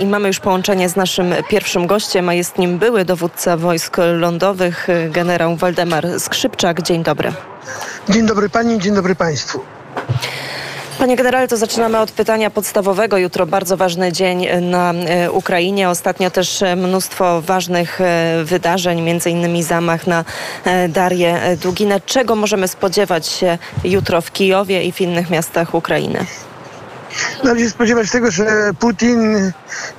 I mamy już połączenie z naszym pierwszym gościem, a jest nim były dowódca wojsk lądowych, generał Waldemar Skrzypczak. Dzień dobry. Dzień dobry pani, dzień dobry państwu. Panie generale, to zaczynamy od pytania podstawowego. Jutro bardzo ważny dzień na e, Ukrainie. Ostatnio też e, mnóstwo ważnych wydarzeń, między innymi zamach na Darię Duginę. Czego możemy spodziewać się jutro w Kijowie i w innych miastach Ukrainy? Należy się spodziewać tego, że Putin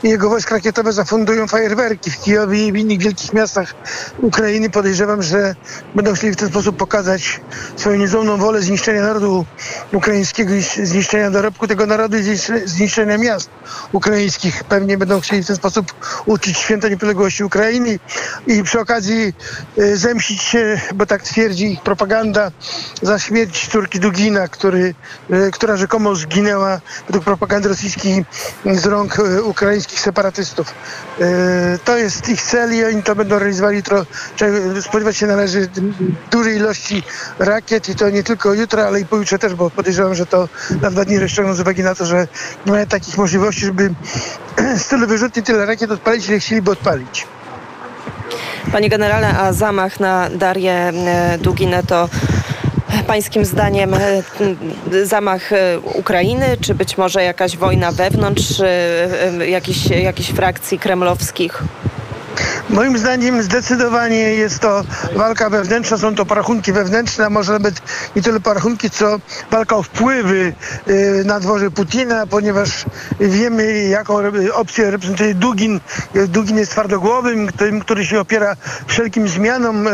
i jego wojska rakietowe zafundują fajerwerki w Kijowie i w innych wielkich miastach Ukrainy. Podejrzewam, że będą chcieli w ten sposób pokazać swoją niezłomną wolę zniszczenia narodu ukraińskiego i zniszczenia dorobku tego narodu i zniszczenia miast ukraińskich. Pewnie będą chcieli w ten sposób uczyć święta niepodległości Ukrainy i przy okazji e, zemścić się, bo tak twierdzi ich propaganda, za śmierć córki Dugina, który, e, która rzekomo zginęła według propagandy rosyjskiej z rąk e, ukraińskich separatystów. E, to jest ich cel i oni to będą realizowali jutro. Spodziewać się należy dużej ilości rakiet i to nie tylko jutro, ale i pojutrze też, bo podejrzewam, że to na dwa dni rozciągną z uwagi na to, że nie mają takich możliwości, żeby z tylu wyrzutni tyle rakiet odpalić, ile chcieliby odpalić. Panie generale, a zamach na Darię e, Duginę to pańskim zdaniem e, zamach e, Ukrainy, czy być może jakaś wojna wewnątrz e, jakichś, jakichś frakcji kremlowskich? Moim zdaniem zdecydowanie jest to walka wewnętrzna, są to porachunki wewnętrzne, a może nawet nie tyle porachunki, co walka o wpływy y, na dworze Putina, ponieważ wiemy, jaką opcję reprezentuje Dugin. Dugin jest twardogłowym, tym, który się opiera wszelkim zmianom, y,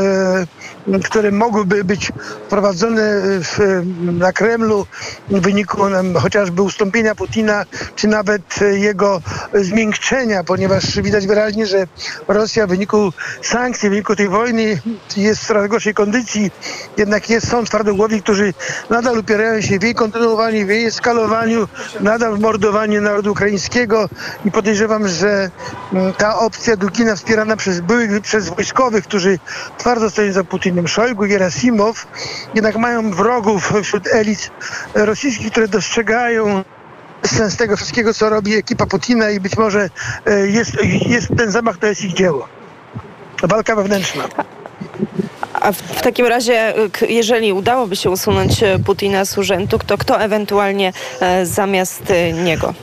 które mogłyby być wprowadzone w, na Kremlu w wyniku chociażby ustąpienia Putina, czy nawet jego zmiękczenia, ponieważ widać wyraźnie, że Rosja w wyniku sankcji, w wyniku tej wojny jest w coraz gorszej kondycji. Jednak jest, są twardogłowi, którzy nadal upierają się w jej kontynuowaniu, w jej eskalowaniu, nadal w mordowaniu narodu ukraińskiego i podejrzewam, że mm, ta opcja Dugina wspierana przez byłych, przez wojskowych, którzy twardo stoją za Putinem, Szojgu, Gerasimow, jednak mają wrogów wśród elit rosyjskich, które dostrzegają sens tego wszystkiego, co robi ekipa Putina i być może e, jest, jest ten zamach, to jest ich dzieło. Walka wewnętrzna. A w, takim razie, jeżeli udałoby się usunąć Putina z urzędu, to kto ewentualnie e, zamiast e, niego?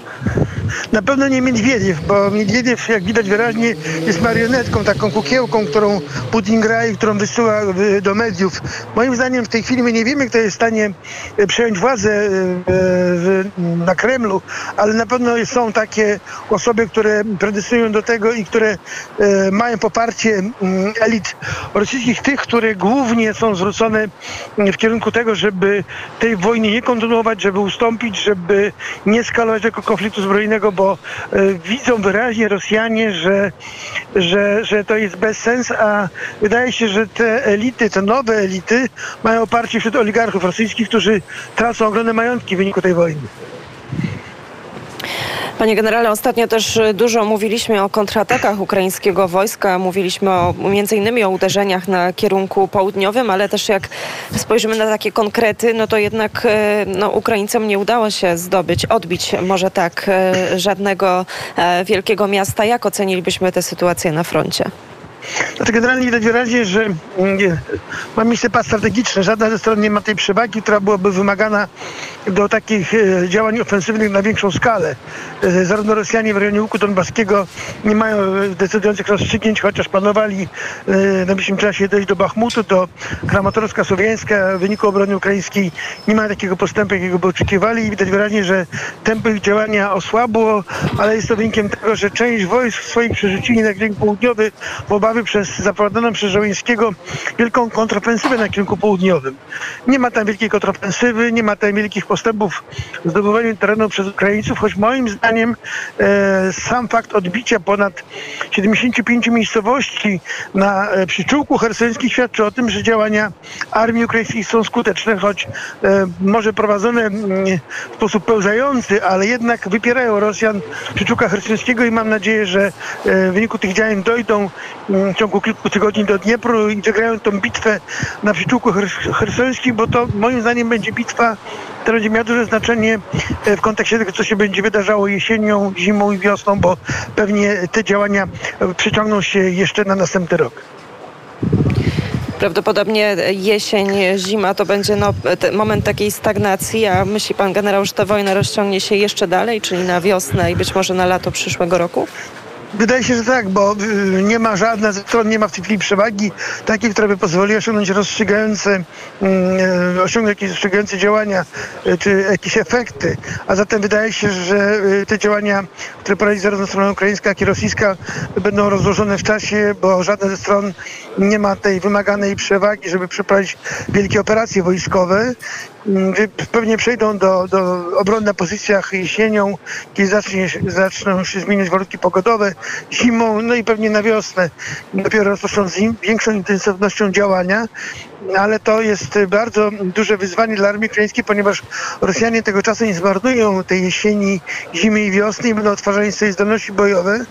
Na pewno nie Miedwiediew, bo Miedwiediew, jak widać wyraźnie, jest marionetką, taką kukiełką, którą Putin gra i którą wysyła do mediów. Moim zdaniem w tej chwili my nie wiemy, kto jest w stanie e, przejąć władzę e, na Kremlu, ale na pewno są takie osoby, które predestynują do tego i które mają poparcie mm, elit rosyjskich, tych, które głównie są zwrócone w kierunku tego, żeby tej wojny nie kontynuować, żeby ustąpić, żeby nie skalować tego konfliktu zbrojnego bo e, widzą wyraźnie Rosjanie, że, że, że to jest bez sens, a wydaje się, że te elity, te nowe elity mają oparcie wśród oligarchów rosyjskich, którzy tracą ogromne majątki w wyniku tej wojny. Panie generale, ostatnio też dużo mówiliśmy o kontratakach ukraińskiego wojska. Mówiliśmy o, między innymi o uderzeniach na kierunku południowym, ale też jak spojrzymy na takie konkrety, no to jednak e, no, Ukraińcom nie udało się zdobyć, odbić może tak e, żadnego e, wielkiego miasta. Jak ocenilibyśmy tę sytuację na froncie? Znaczy generalnie widać wyraźnie, że mm, ma miejsce pas strategiczne. Żadna ze stron nie ma tej przewagi, która byłaby wymagana do takich e, działań ofensywnych na większą skalę. E, zarówno Rosjanie w rejonie łuku donbaskiego nie mają decydujących rozstrzygnięć, chociaż planowali e, na najbliższym czasie dojść do Bachmutu, to Kramatorska Słowiańska w wyniku obrony ukraińskiej nie ma takiego postępu, jakiego by oczekiwali widać wyraźnie, że tempo ich działania osłabło, ale jest to wynikiem tego, że część wojsk swoich przerzucili na kierunku południowy w obawie przez zaprowadzoną przez Żołyńskiego wielką kontrofensywę na kierunku południowym. Nie ma tam wielkiej kontrofensywy, nie ma tam wielkich postępów w zdobywaniu terenu przez Ukraińców, choć moim zdaniem e, sam fakt odbicia ponad 75 miejscowości na e, przyczółku hersońskim świadczy o tym, że działania armii ukraińskiej są skuteczne, choć e, może prowadzone mm, w sposób pełzający, ale jednak wypierają Rosjan przyczółka hersońskiego i mam nadzieję, że e, w wyniku tych działań dojdą mm, w ciągu kilku tygodni do Dniepru i zagrają tą bitwę na przyczółku hersońskim, bo to moim zdaniem będzie bitwa To będzie miało duże znaczenie e, w kontekście tego, co się będzie wydarzało jesienią, zimą i wiosną, bo pewnie te działania e, przyciągną się jeszcze na następny rok. Prawdopodobnie jesień, zima to będzie no, moment takiej stagnacji, a myśli pan generał, że ta wojna rozciągnie się jeszcze dalej, czyli na wiosnę i być może na lato przyszłego roku? Wydaje się, że tak, bo y, nie ma żadna ze stron, nie ma w tej chwili przewagi takiej, która by pozwoliła osiągnąć rozstrzygające, mm, y, osiągnąć jakieś rozstrzygające działania y, czy jakieś efekty. A zatem wydaje się, że te działania, które prowadzi zarówno strona ukraińska, jak i rosyjska będą rozłożone w czasie, bo żadna ze stron nie ma tej wymaganej przewagi, żeby przeprowadzić wielkie operacje wojskowe Mm, pewnie przejdą do, do obrony na pozycjach jesienią, kiedy zacznie, zaczną się zmieniać warunki pogodowe, zimą, no i pewnie na wiosnę dopiero rozpoczną z większą intensywnością działania, ale to jest bardzo duże wyzwanie dla armii ukraińskiej, ponieważ Rosjanie tego czasu nie zmarnują tej jesieni, zimy i wiosny i będą odtwarzali swoje zdolności bojowe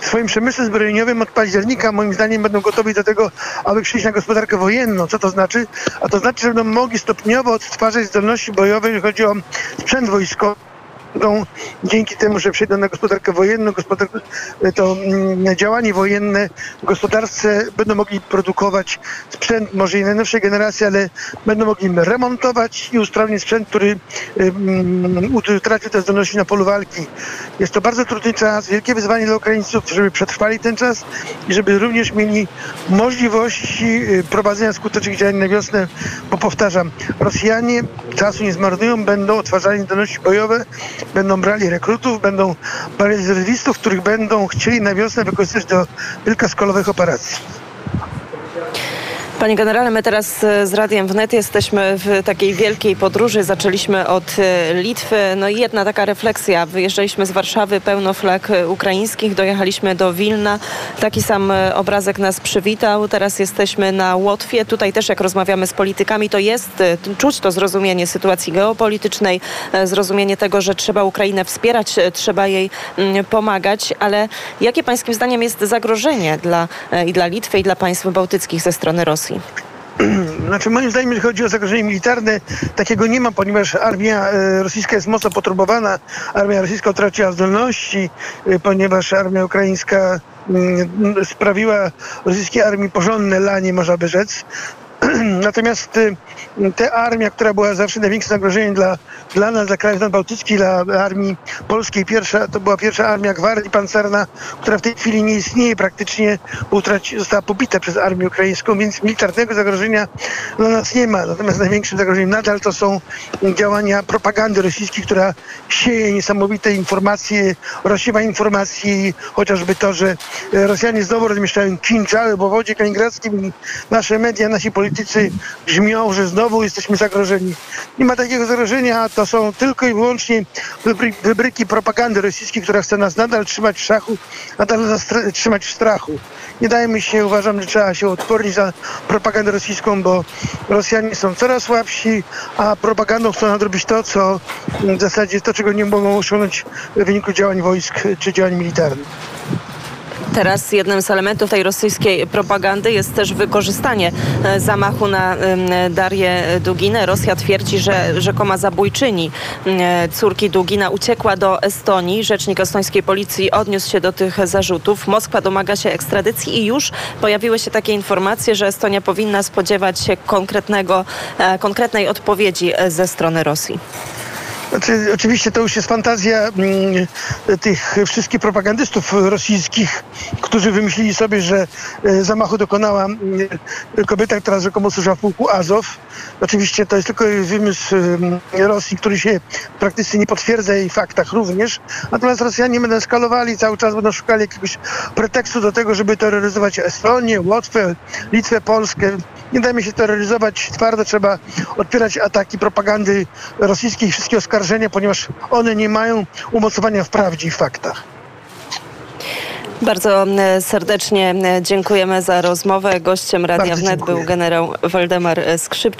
w swoim przemyśle zbrojeniowym od października moim zdaniem będą gotowi do tego, aby przyjść na gospodarkę wojenną. Co to znaczy? A to znaczy, że będą mogli stopniowo odtwarzać zdolności bojowe, jeżeli chodzi o sprzęt wojskowy dzięki temu, że przejdą na gospodarkę wojenną, to mm, działanie wojenne w gospodarce będą mogli produkować sprzęt może i najnowszej generacji, ale będą mogli remontować i usprawnić sprzęt, który um, utracił te zdolności na polu walki. Jest to bardzo trudny czas, wielkie wyzwanie dla Ukraińców, żeby przetrwali ten czas i żeby również mieli możliwości y, prowadzenia skutecznych działań na wiosnę, bo powtarzam, Rosjanie czasu nie zmarnują, będą odtwarzali zdolności bojowe, będą brali rekrutów, będą brali rezerwistów, których będą chcieli na wiosnę wykorzystać do wielkoskalowych operacji. Panie generale, my teraz e, z Radiem Wnet jesteśmy w takiej wielkiej podróży. Zaczęliśmy od e, Litwy. No i jedna taka refleksja. Wyjeżdżaliśmy z Warszawy pełno flag e, ukraińskich, dojechaliśmy do Wilna. Taki sam obrazek nas przywitał. Teraz jesteśmy na Łotwie. Tutaj też jak rozmawiamy z politykami, to jest, czuć to zrozumienie sytuacji geopolitycznej, zrozumienie tego, że trzeba Ukrainę wspierać, trzeba jej mm, pomagać. Ale jakie pańskim zdaniem jest zagrożenie dla, i dla Litwy, i dla państw bałtyckich ze strony Rosji? Rosji? Znaczy moim zdaniem, jeśli chodzi o zagrożenie militarne, takiego nie ma, ponieważ armia e, rosyjska jest mocno poturbowana. Armia rosyjska utraciła zdolności, e, ponieważ armia ukraińska mm, sprawiła rosyjskiej armii porządne lanie, można by rzec. Natomiast y, ta armia, która była zawsze największym zagrożeniem dla, dla nas, dla krajów nadbałtyckich, dla armii polskiej, pierwsza, to była pierwsza armia gwardii pancerna, która w tej chwili nie istnieje praktycznie, utraci, została pobita przez armię ukraińską, więc militarnego zagrożenia dla nas nie ma. Natomiast największym zagrożeniem nadal to są działania propagandy rosyjskiej, która sieje niesamowite informacje, rozsiewa informacji, chociażby to, że Rosjanie znowu rozmieszczają kinżały w wodzie kaliningradzkim nasze media, nasi politycy politycy grzmią, że znowu jesteśmy zagrożeni. Nie ma takiego zagrożenia, to są tylko i wyłącznie wybryki propagandy rosyjskiej, która chce nas nadal trzymać w szachu, nadal trzymać w strachu. Nie dajmy się, uważam, że trzeba się odpornić za propagandę rosyjską, bo Rosjanie są coraz słabsi, a propagandą chcą nadrobić to, co w zasadzie to, czego nie mogą osiągnąć w wyniku działań wojsk czy działań militarnych. Teraz jednym z elementów tej rosyjskiej propagandy jest też wykorzystanie e, zamachu na Darię Duginę. Rosja twierdzi, że rzekoma zabójczyni e, córki Dugina uciekła do Estonii. Rzecznik estońskiej policji odniósł się do tych zarzutów. Moskwa domaga się ekstradycji i już pojawiły się takie informacje, że Estonia powinna spodziewać się konkretnego, e, konkretnej odpowiedzi ze strony Rosji. Znaczy, oczywiście to już jest fantazja mm, tych wszystkich propagandystów rosyjskich, którzy wymyślili sobie, że e, zamachu dokonała mm, kobieta, która rzekomo służyła w pułku Azow. Oczywiście to jest tylko wymysł Rosji, który się w praktyce nie potwierdza i w faktach również. Natomiast Rosjanie będą eskalowali, cały czas będą szukali jakiegoś pretekstu do tego, żeby terroryzować Estonię, Łotwę, Litwę, Polskę. Nie dajmy się terroryzować twardo, trzeba odpierać ataki propagandy rosyjskiej, wszystkie oskarżenia ponieważ one nie mają umocowania w prawdzie i faktach. Bardzo e, serdecznie e, dziękujemy za rozmowę. Gościem Radia Wnet był generał Waldemar Skrzypczak.